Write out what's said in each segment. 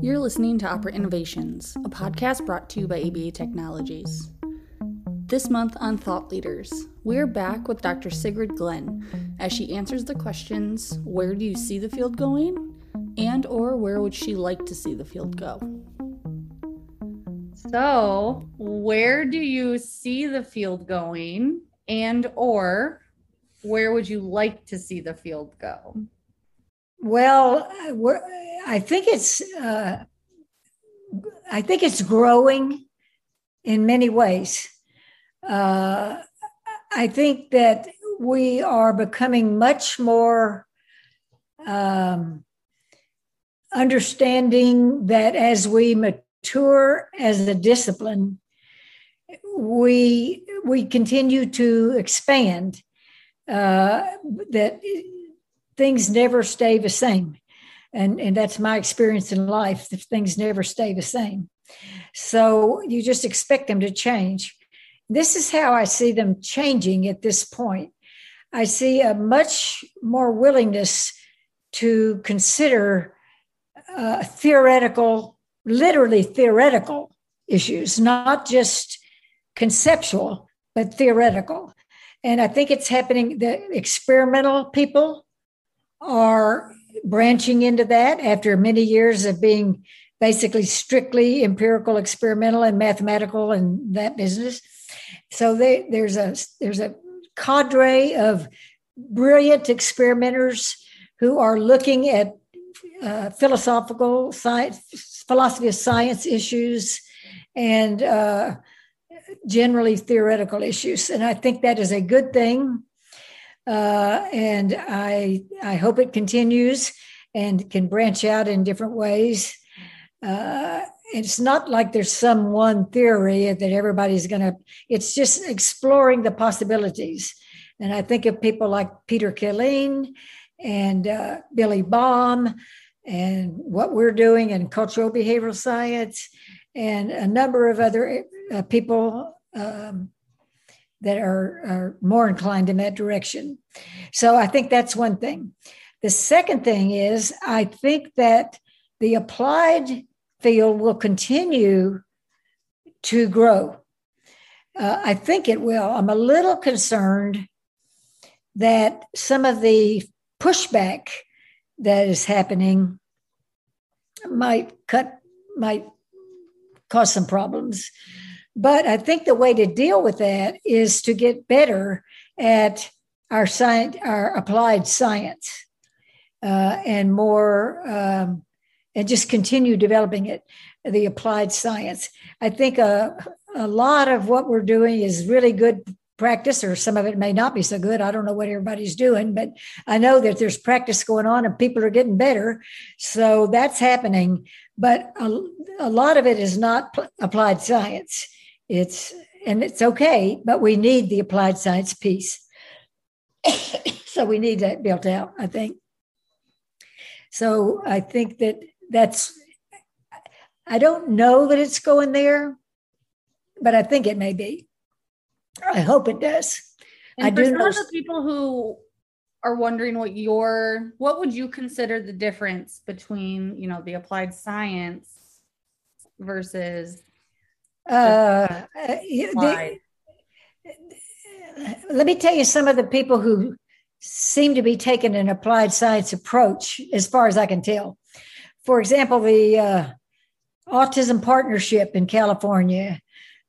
You're listening to Operant Innovations, a podcast brought to you by ABA Technologies. This month on Thought Leaders, we're back with Dr. Sigrid Glenn as she answers the questions where do you see the field going and or where would she like to see the field go? So, where do you see the field going and or where would you like to see the field go? Well, uh, I think it's uh, I think it's growing in many ways. Uh, I think that we are becoming much more um, understanding that as we mature as a discipline, we we continue to expand. Uh, that things never stay the same. And, and that's my experience in life. That things never stay the same. So you just expect them to change. This is how I see them changing at this point. I see a much more willingness to consider uh, theoretical, literally theoretical issues, not just conceptual, but theoretical. And I think it's happening. The experimental people are branching into that after many years of being basically strictly empirical, experimental, and mathematical and that business. So they, there's a there's a cadre of brilliant experimenters who are looking at uh, philosophical science, philosophy of science issues, and uh, generally theoretical issues. And I think that is a good thing. Uh, and I I hope it continues and can branch out in different ways. Uh, it's not like there's some one theory that everybody's going to. It's just exploring the possibilities. And I think of people like Peter Killeen and uh, Billy Baum and what we're doing in cultural behavioral science and a number of other uh, people um, that are, are more inclined in that direction. So I think that's one thing. The second thing is, I think that the applied field will continue to grow. Uh, I think it will. I'm a little concerned that some of the pushback that is happening might cut, might cause some problems. But I think the way to deal with that is to get better at our science, our applied science, uh, and more, um, and just continue developing it, the applied science. I think a, a lot of what we're doing is really good practice, or some of it may not be so good. I don't know what everybody's doing, but I know that there's practice going on and people are getting better. So that's happening. But a, a lot of it is not pl- applied science it's and it's okay, but we need the applied science piece. so we need that built out, I think. So I think that that's I don't know that it's going there, but I think it may be. I hope it does. And I for do some know. of the people who are wondering what your what would you consider the difference between you know the applied science versus uh, the, let me tell you some of the people who seem to be taking an applied science approach, as far as I can tell. For example, the uh, Autism Partnership in California,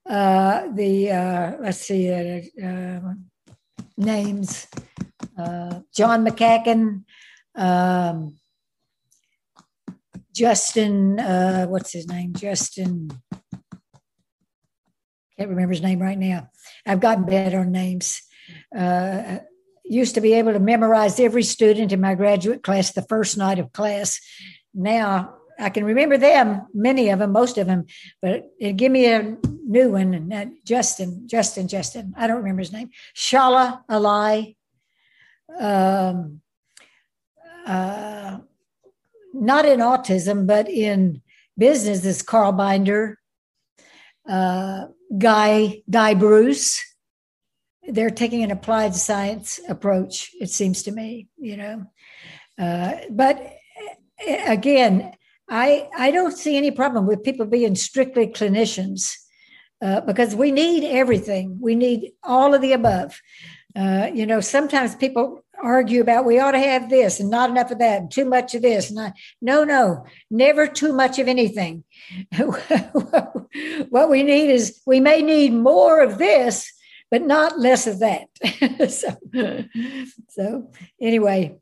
uh, the uh, let's see uh, uh, names John McCacken, um, Justin, what's his name? Justin can't remember his name right now. I've gotten better on names. Uh, used to be able to memorize every student in my graduate class the first night of class. Now I can remember them, many of them, most of them, but give me a new one. And uh, Justin, Justin, Justin, I don't remember his name. Shahla Ala'i. Um, uh, not in autism, but in business is Carl Binder. Uh, Guy Guy Bruce. They're taking an applied science approach. It seems to me, you know. Uh, but uh, again, I I don't see any problem with people being strictly clinicians uh, because we need everything. We need all of the above. Uh, you know, sometimes people argue about we ought to have this and not enough of that, and too much of this. And I, no, no, never too much of anything. what we need is we may need more of this, but not less of that. so, so anyway,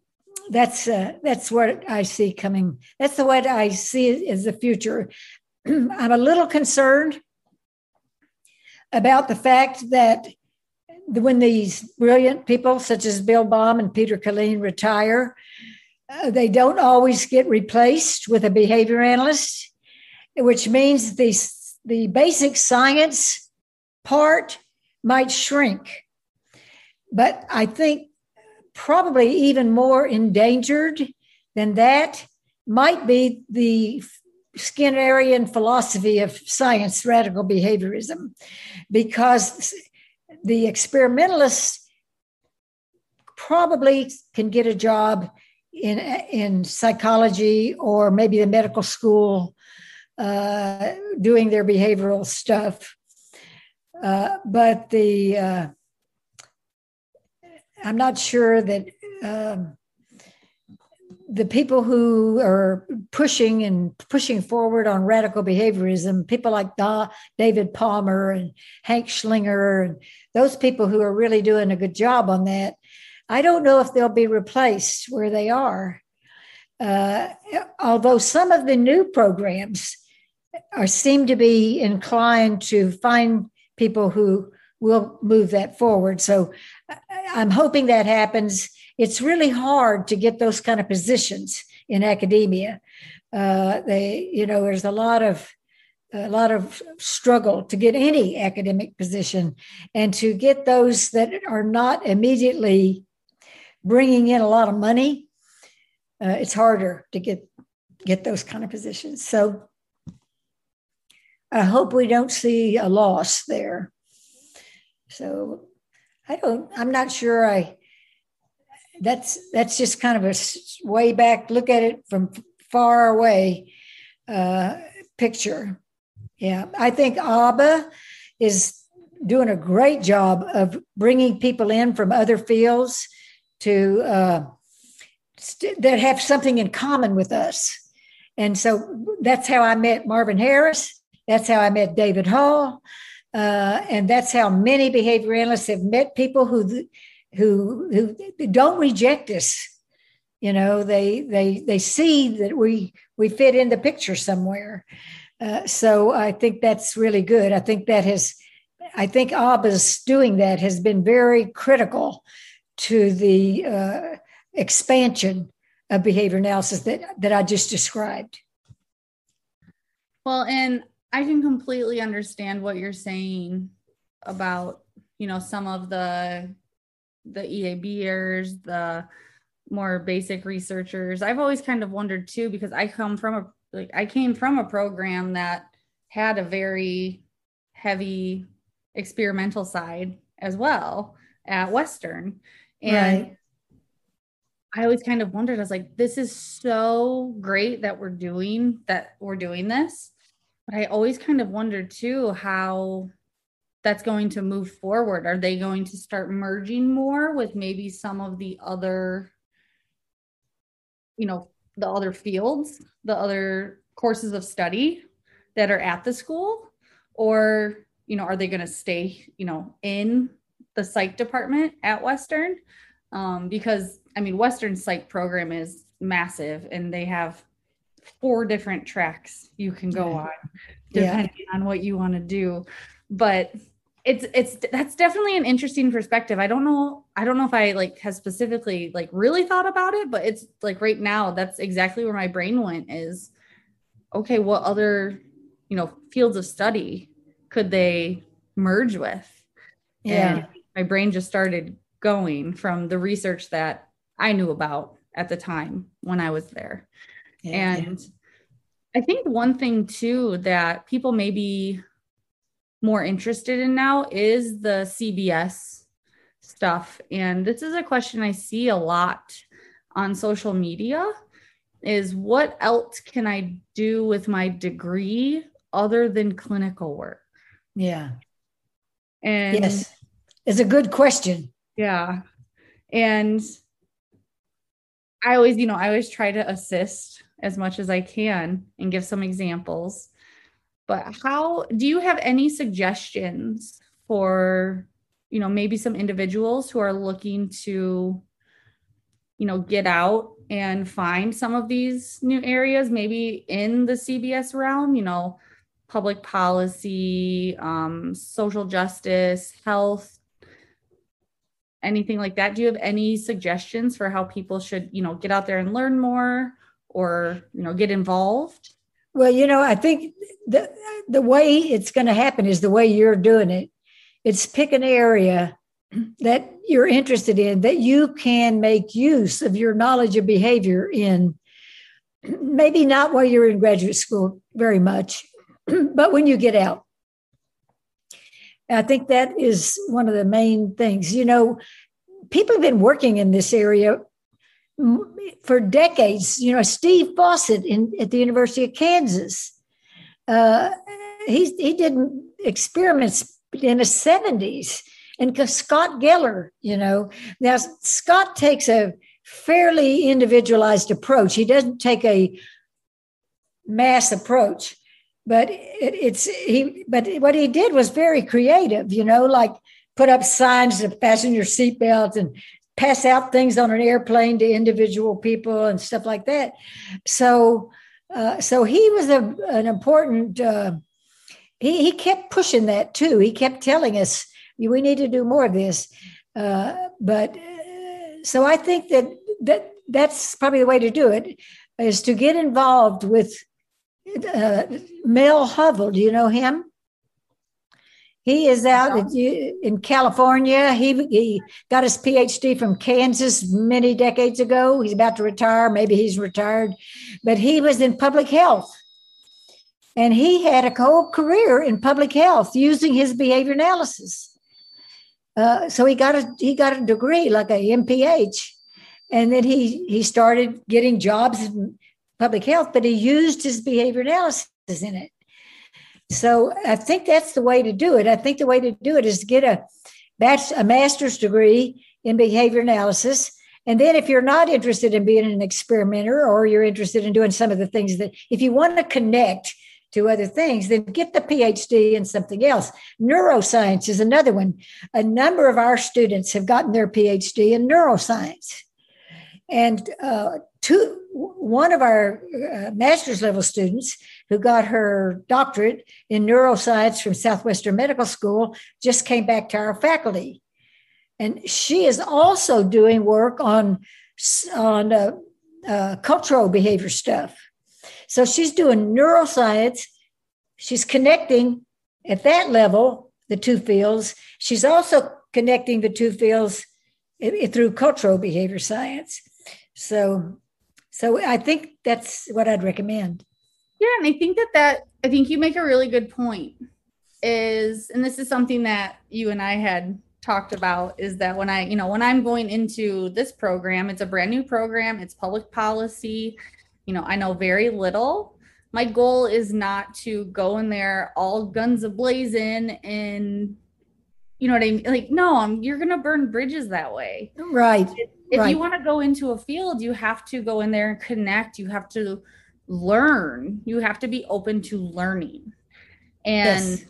that's uh, that's what I see coming. That's the what I see as the future. I'm a little concerned about the fact that when these brilliant people such as Bill Baum and Peter Killeen retire, uh, they don't always get replaced with a behavior analyst, which means the, the basic science part might shrink. But I think probably even more endangered than that might be the Skinnerian philosophy of science, radical behaviorism, because the experimentalists probably can get a job in in psychology or maybe the medical school uh, doing their behavioral stuff. Uh, but the uh, I'm not sure that um, the people who are pushing and pushing forward on radical behaviorism, people like da, David Palmer and Hank Schlinger, and those people who are really doing a good job on that, I don't know if they'll be replaced where they are. Uh, although some of the new programs are seem to be inclined to find people who will move that forward. So I'm hoping that happens it's really hard to get those kind of positions in academia. Uh, they, you know, there's a lot of a lot of struggle to get any academic position, and to get those that are not immediately bringing in a lot of money, uh, it's harder to get get those kind of positions. So I hope we don't see a loss there. So I don't. I'm not sure. I that's that's just kind of a way back look at it from far away uh, picture. Yeah, I think ABBA is doing a great job of bringing people in from other fields to uh, st- that have something in common with us. And so that's how I met Marvin Harris. That's how I met David Hall. Uh, and that's how many behavior analysts have met people who who who don't reject us. You know they they they see that we we fit in the picture somewhere. Uh, so i think that's really good. I think that has i think abba's doing that has been very critical to the uh, expansion of behavior analysis that that i just described. Well and i can completely understand what you're saying about you know some of the the EABers, the more basic researchers. I've always kind of wondered too, because I come from a like I came from a program that had a very heavy experimental side as well at Western. And right. I always kind of wondered, I was like, this is so great that we're doing that we're doing this. But I always kind of wondered too how that's going to move forward? Are they going to start merging more with maybe some of the other, you know, the other fields, the other courses of study that are at the school? Or, you know, are they going to stay, you know, in the psych department at Western? Um, because I mean, Western psych program is massive and they have four different tracks you can go on depending yeah. on what you want to do. But it's it's that's definitely an interesting perspective. I don't know I don't know if I like has specifically like really thought about it, but it's like right now that's exactly where my brain went is okay, what other, you know, fields of study could they merge with? Yeah. And my brain just started going from the research that I knew about at the time when I was there. Yeah, and. I think one thing too that people maybe more interested in now is the CBS stuff. And this is a question I see a lot on social media is what else can I do with my degree other than clinical work? Yeah. And yes, it's a good question. Yeah. And I always, you know, I always try to assist as much as I can and give some examples. But how do you have any suggestions for, you know, maybe some individuals who are looking to, you know, get out and find some of these new areas, maybe in the CBS realm, you know, public policy, um, social justice, health, anything like that? Do you have any suggestions for how people should, you know, get out there and learn more or, you know, get involved? Well, you know, I think the the way it's going to happen is the way you're doing it. It's pick an area that you're interested in that you can make use of your knowledge of behavior in. Maybe not while you're in graduate school very much, but when you get out. I think that is one of the main things. You know, people have been working in this area for decades. You know, Steve Fawcett in, at the University of Kansas, uh, he, he did experiments in the 70s. And Scott Geller, you know, now Scott takes a fairly individualized approach. He doesn't take a mass approach, but it, it's he. But what he did was very creative, you know, like put up signs to fasten your seatbelt and pass out things on an airplane to individual people and stuff like that. So, uh, so he was a, an important. Uh, he he kept pushing that too. He kept telling us we need to do more of this. Uh, but uh, so I think that that that's probably the way to do it is to get involved with uh, Mel Hovell. Do you know him? He is out in California. He, he got his PhD from Kansas many decades ago. He's about to retire. Maybe he's retired, but he was in public health. And he had a whole career in public health using his behavior analysis. Uh, so he got a he got a degree like a MPH, and then he he started getting jobs in public health, but he used his behavior analysis in it. So I think that's the way to do it. I think the way to do it is to get a a master's degree in behavior analysis. And then if you're not interested in being an experimenter or you're interested in doing some of the things that if you want to connect to other things, then get the PhD in something else. Neuroscience is another one. A number of our students have gotten their PhD in neuroscience. And uh, two, one of our uh, master's level students who got her doctorate in neuroscience from Southwestern Medical School, just came back to our faculty. And she is also doing work on, on uh, uh, cultural behavior stuff. So she's doing neuroscience. She's connecting at that level the two fields. She's also connecting the two fields through cultural behavior science. So, so I think that's what I'd recommend. Yeah, and I think that that I think you make a really good point. Is and this is something that you and I had talked about is that when I, you know, when I'm going into this program, it's a brand new program, it's public policy. You know, I know very little. My goal is not to go in there all guns ablazing and you know what I mean? Like, no, I'm, you're going to burn bridges that way. Right. If right. you want to go into a field, you have to go in there and connect. You have to learn you have to be open to learning and yes.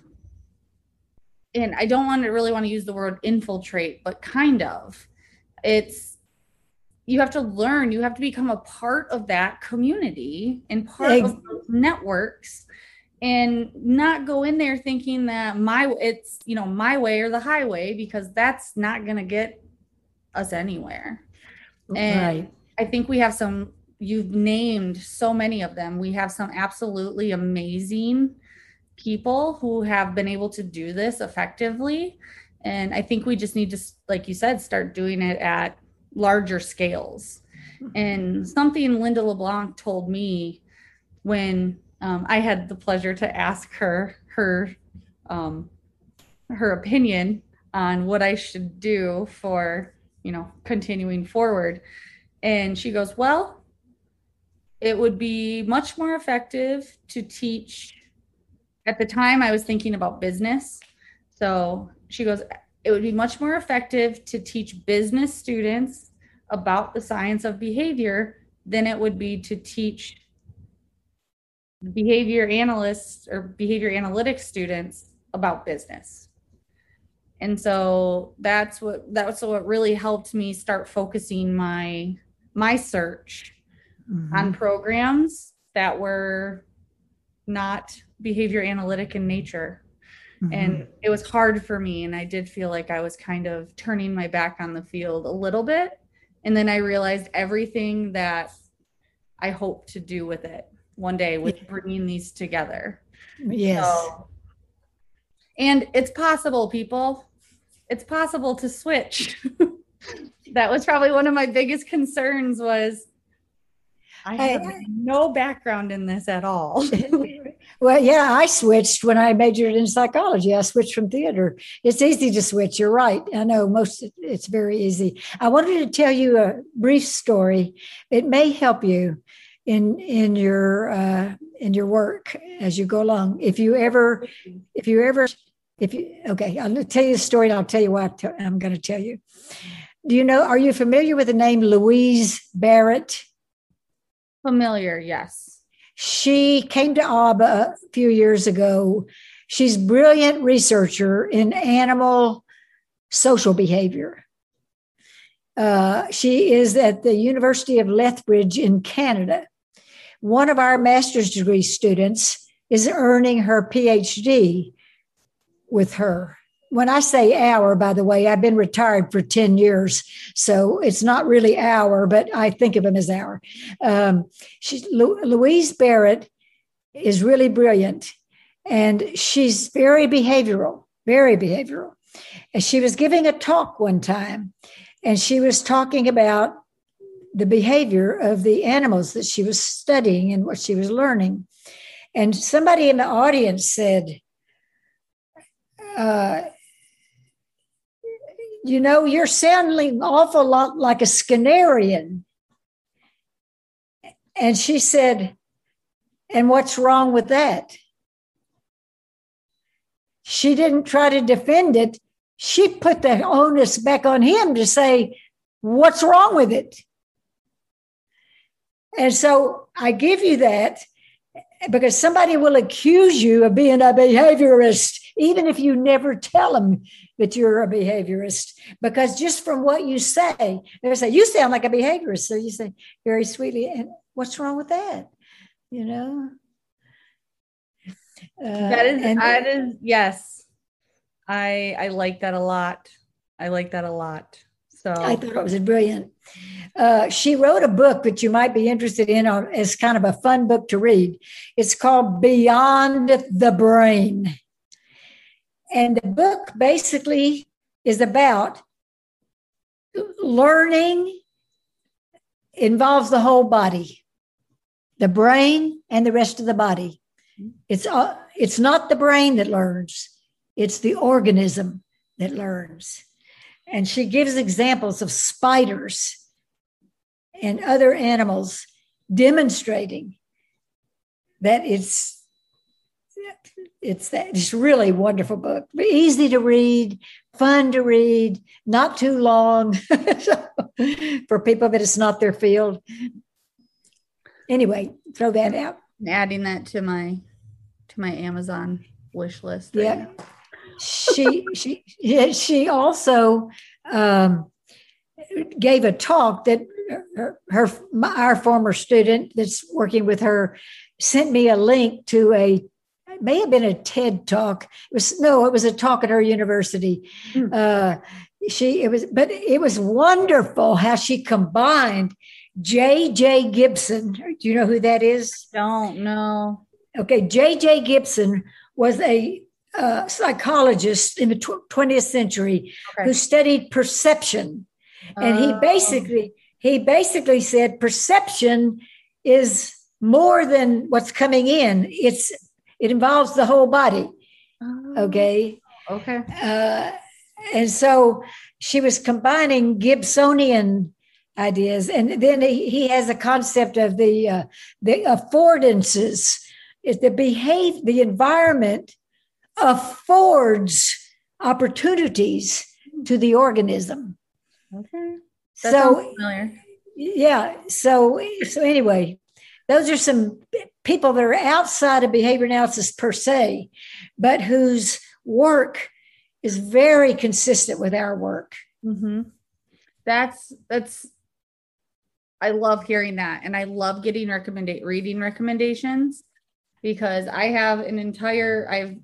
and i don't want to really want to use the word infiltrate but kind of it's you have to learn you have to become a part of that community and part of those networks and not go in there thinking that my it's you know my way or the highway because that's not going to get us anywhere and right. i think we have some you've named so many of them. We have some absolutely amazing people who have been able to do this effectively. And I think we just need to, like you said, start doing it at larger scales. And something Linda LeBlanc told me when um, I had the pleasure to ask her her um, her opinion on what I should do for you know continuing forward, and she goes, "Well, it would be much more effective to teach. At the time, I was thinking about business. So she goes, it would be much more effective to teach business students about the science of behavior than it would be to teach behavior analysts or behavior analytics students about business. And so that's what that's what really helped me start focusing my my search mm-hmm. on programs that were not behavior analytic in nature. Mm-hmm. And it was hard for me and I did feel like I was kind of turning my back on the field a little bit. And then I realized everything that I hope to do with it one day with bringing these together. Yes. So, and it's possible, people. It's possible to switch. that was probably one of my biggest concerns was I have I, no background in this at all. well, yeah, I switched when I majored in psychology. I switched from theater. It's easy to switch. You're right. I know most it's very easy. I wanted to tell you a brief story. It may help you in in your uh, in your work as you go along. If you ever, if you ever, if you okay, I'll tell you the story, and I'll tell you what I'm going to tell you. Do you know? Are you familiar with the name Louise Barrett? Familiar, yes. She came to ABA a few years ago. She's brilliant researcher in animal social behavior. Uh, she is at the University of Lethbridge in Canada. One of our master's degree students is earning her PhD with her. When I say hour, by the way, I've been retired for 10 years, so it's not really hour, but I think of him as hour. Um, she's, Lu- Louise Barrett is really brilliant, and she's very behavioral, very behavioral. And she was giving a talk one time, and she was talking about the behavior of the animals that she was studying and what she was learning. And somebody in the audience said, uh, You know, you're sounding awful lot like a Skinnerian. And she said, And what's wrong with that? She didn't try to defend it. She put the onus back on him to say, What's wrong with it? And so I give you that because somebody will accuse you of being a behaviorist, even if you never tell them that you're a behaviorist. Because just from what you say, they say, You sound like a behaviorist. So you say very sweetly, and what's wrong with that? You know? Uh, that is, and, that is, yes. I I like that a lot. I like that a lot. So I thought it was brilliant. Uh, she wrote a book that you might be interested in as kind of a fun book to read. It's called Beyond the Brain. And the book basically is about learning involves the whole body, the brain and the rest of the body. It's, uh, it's not the brain that learns, it's the organism that learns. And she gives examples of spiders and other animals demonstrating that it's it's that it's really wonderful book. Easy to read fun to read not too long. For people that it's not their field. Anyway throw that out. Adding that to my to my amazon wish list right yeah. she she yeah, she also um, gave a talk that her, her our former student that's working with her sent me a link to a it may have been a TED talk. It was no, it was a talk at her university. Mm. Uh, she it was, but it was wonderful how she combined J.J. Gibson. Do you know who that is? Don't know. Okay, J.J. Gibson was a uh, psychologist in the tw- 20th century okay. who studied perception, and he oh. basically he basically said perception is more than what's coming in it's it involves the whole body oh, okay okay uh, and so she was combining gibsonian ideas. And then he, he has a concept of the uh, the affordances. Is the behave the environment affords opportunities to the organism. Okay. That so yeah. So so anyway, those are some people that are outside of behavior analysis per se, but whose work is very consistent with our work. Mm-hmm. That's that's. I love hearing that, and I love getting recommend reading recommendations because I have an entire. I have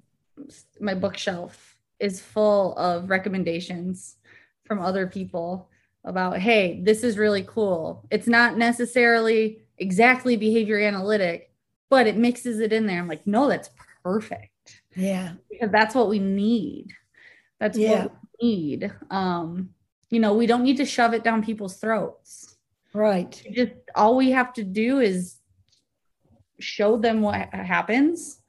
my bookshelf is full of recommendations from other people about hey this is really cool it's not necessarily exactly behavior analytic but it mixes it in there i'm like no that's perfect yeah because that's what we need that's yeah. what we need um you know we don't need to shove it down people's throats right just all we have to do is show them what happens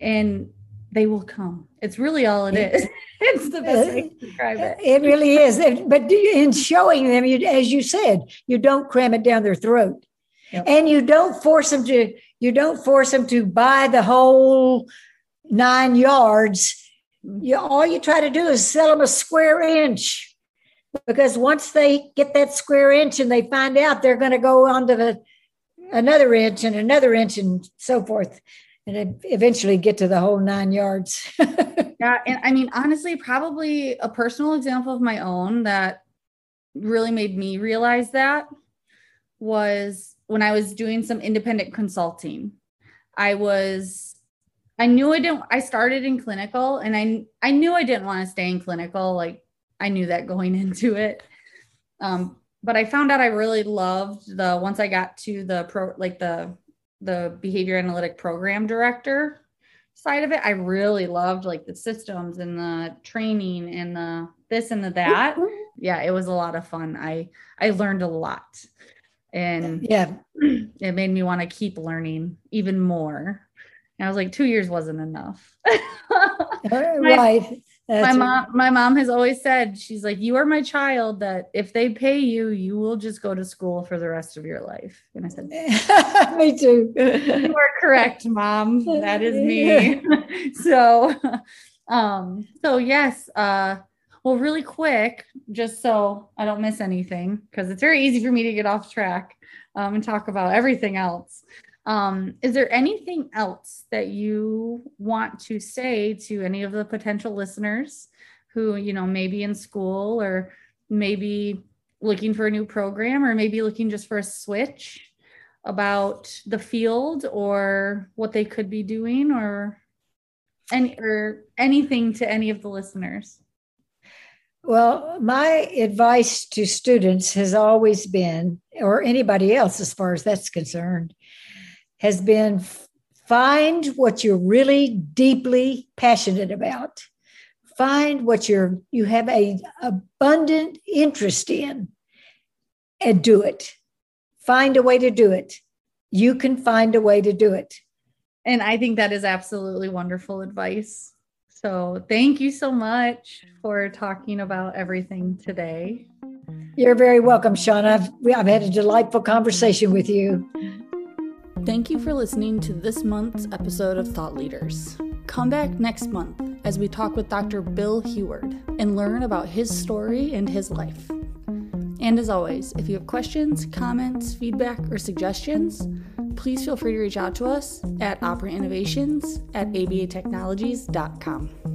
and they will come. It's really all it is. it's the best way to describe it. It really is. But in showing them, you, as you said, you don't cram it down their throat, yep. and you don't force them to. You don't force them to buy the whole nine yards. You all you try to do is sell them a square inch, because once they get that square inch and they find out, they're going to go on to the another inch and another inch and so forth and eventually get to the whole nine yards. yeah. And I mean, honestly, probably a personal example of my own that really made me realize that was when I was doing some independent consulting. I was, I knew I didn't, I started in clinical and I, I knew I didn't want to stay in clinical. Like I knew that going into it. Um, but I found out I really loved the once I got to the pro like the the behavior analytic program director side of it. I really loved like the systems and the training and the this and the that. Yeah, it was a lot of fun. I I learned a lot. And yeah, it made me want to keep learning even more. And I was like, two years wasn't enough. right my mom my mom has always said she's like you are my child that if they pay you you will just go to school for the rest of your life. And i said me too. You are correct mom. That is me. So um so yes uh well really quick just so i don't miss anything because it's very easy for me to get off track um, and talk about everything else um, is there anything else that you want to say to any of the potential listeners who, you know, maybe in school or maybe looking for a new program or maybe looking just for a switch about the field or what they could be doing or any or anything to any of the listeners? Well, my advice to students has always been, or anybody else as far as that's concerned, has been find what you're really deeply passionate about. Find what you're you have a abundant interest in and do it. Find a way to do it. You can find a way to do it. And I think that is absolutely wonderful advice. So, thank you so much for talking about everything today. You're very welcome, Sean. I've, I've had a delightful conversation with you. Thank you for listening to this month's episode of Thought Leaders. Come back next month as we talk with Dr. Bill Heward and learn about his story and his life. And as always, if you have questions, comments, feedback, or suggestions, please feel free to reach out to us at operantinnovations at abatechnologies.com.